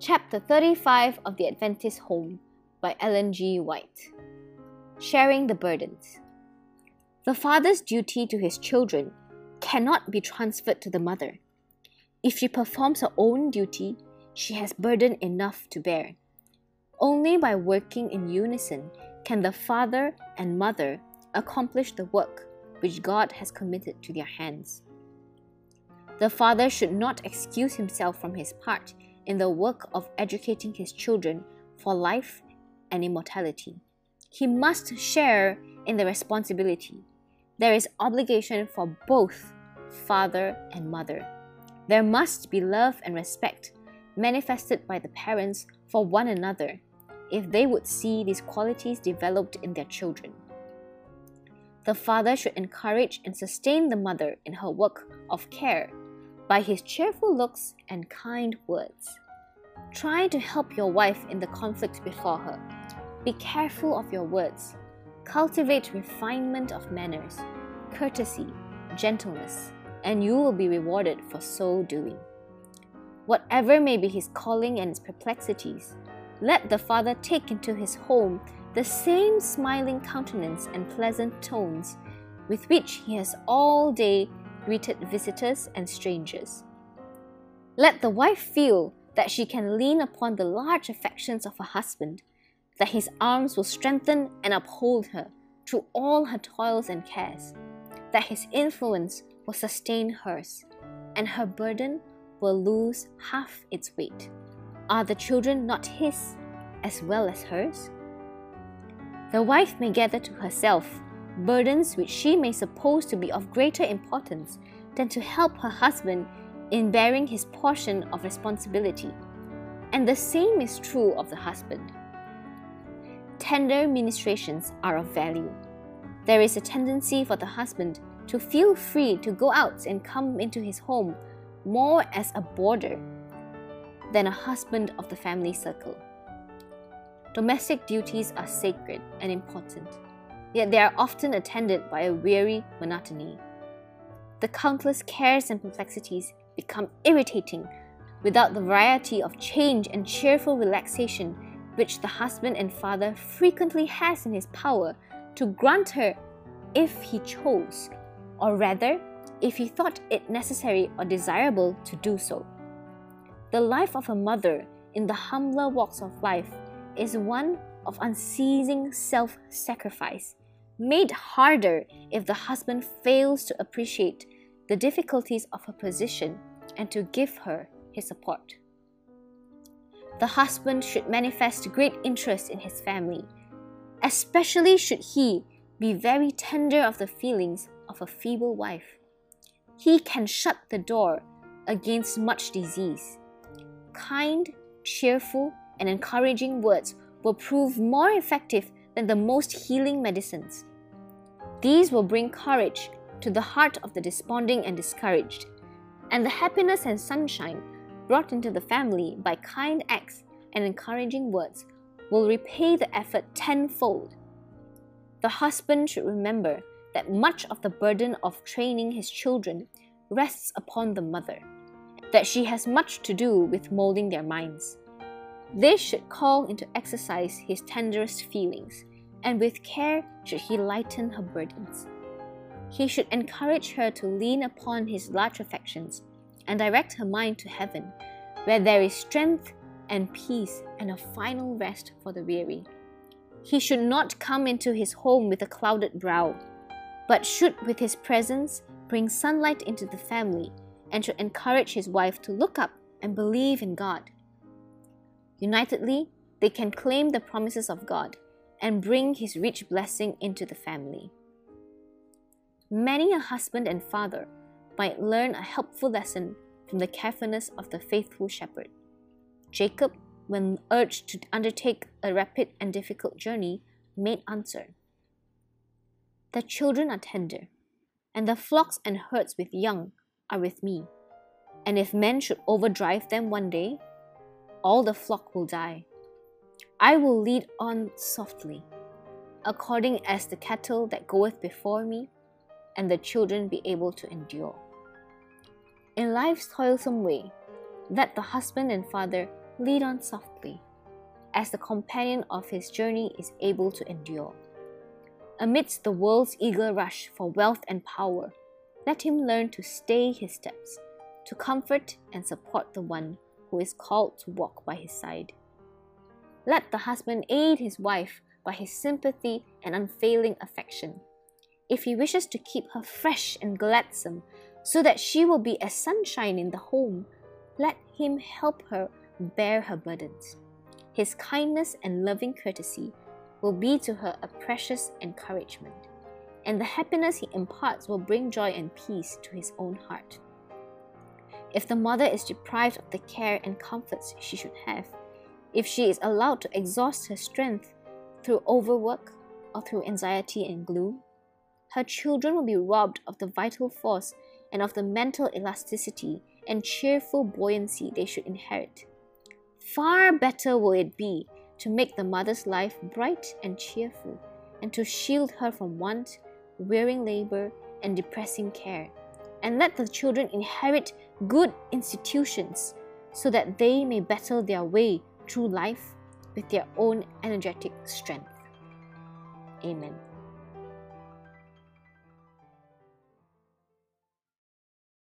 Chapter 35 of The Adventist Home by Ellen G. White. Sharing the Burdens. The father's duty to his children cannot be transferred to the mother. If she performs her own duty, she has burden enough to bear. Only by working in unison can the father and mother accomplish the work which God has committed to their hands. The father should not excuse himself from his part in the work of educating his children for life and immortality. He must share in the responsibility. There is obligation for both father and mother. There must be love and respect manifested by the parents for one another if they would see these qualities developed in their children. The father should encourage and sustain the mother in her work of care by his cheerful looks and kind words. Try to help your wife in the conflict before her. Be careful of your words. Cultivate refinement of manners, courtesy, gentleness, and you will be rewarded for so doing. Whatever may be his calling and his perplexities, let the father take into his home the same smiling countenance and pleasant tones with which he has all day greeted visitors and strangers. Let the wife feel that she can lean upon the large affections of her husband, that his arms will strengthen and uphold her through all her toils and cares, that his influence will sustain hers, and her burden will lose half its weight. Are the children not his as well as hers? The wife may gather to herself burdens which she may suppose to be of greater importance than to help her husband in bearing his portion of responsibility. And the same is true of the husband. Tender ministrations are of value. There is a tendency for the husband to feel free to go out and come into his home more as a boarder than a husband of the family circle. Domestic duties are sacred and important yet they are often attended by a weary monotony. The countless cares and perplexities become irritating without the variety of change and cheerful relaxation which the husband and father frequently has in his power to grant her if he chose, or rather, if he thought it necessary or desirable to do so. The life of a mother in the humbler walks of life is one of unceasing self sacrifice made harder if the husband fails to appreciate the difficulties of her position and to give her his support. The husband should manifest great interest in his family, especially should he be very tender of the feelings of a feeble wife. He can shut the door against much disease. Kind, cheerful, and encouraging words will prove more effective than the most healing medicines. These will bring courage to the heart of the desponding and discouraged, and the happiness and sunshine brought into the family by kind acts and encouraging words will repay the effort tenfold. The husband should remember that much of the burden of training his children rests upon the mother, that she has much to do with molding their minds. This should call into exercise his tenderest feelings and with care should he lighten her burdens. He should encourage her to lean upon his large affections and direct her mind to heaven, where there is strength and peace and a final rest for the weary. He should not come into his home with a clouded brow, but should with his presence bring sunlight into the family and should encourage his wife to look up and believe in God. Unitedly, they can claim the promises of God and bring his rich blessing into the family. Many a husband and father might learn a helpful lesson from the carefulness of the faithful shepherd. Jacob, when urged to undertake a rapid and difficult journey, made answer The children are tender, and the flocks and herds with young are with me. And if men should overdrive them one day, all the flock will die. I will lead on softly, according as the cattle that goeth before me, and the children be able to endure. In life's toilsome way, let the husband and father lead on softly, as the companion of his journey is able to endure. Amidst the world's eager rush for wealth and power, let him learn to stay his steps, to comfort and support the one who is called to walk by his side. Let the husband aid his wife by his sympathy and unfailing affection. If he wishes to keep her fresh and gladsome, so that she will be a sunshine in the home, let him help her bear her burdens. His kindness and loving courtesy will be to her a precious encouragement, and the happiness he imparts will bring joy and peace to his own heart. If the mother is deprived of the care and comforts she should have, if she is allowed to exhaust her strength through overwork or through anxiety and gloom, her children will be robbed of the vital force and of the mental elasticity and cheerful buoyancy they should inherit. Far better will it be to make the mother's life bright and cheerful, and to shield her from want, wearing labor, and depressing care, and let the children inherit good institutions so that they may battle their way through life with their own energetic strength. Amen.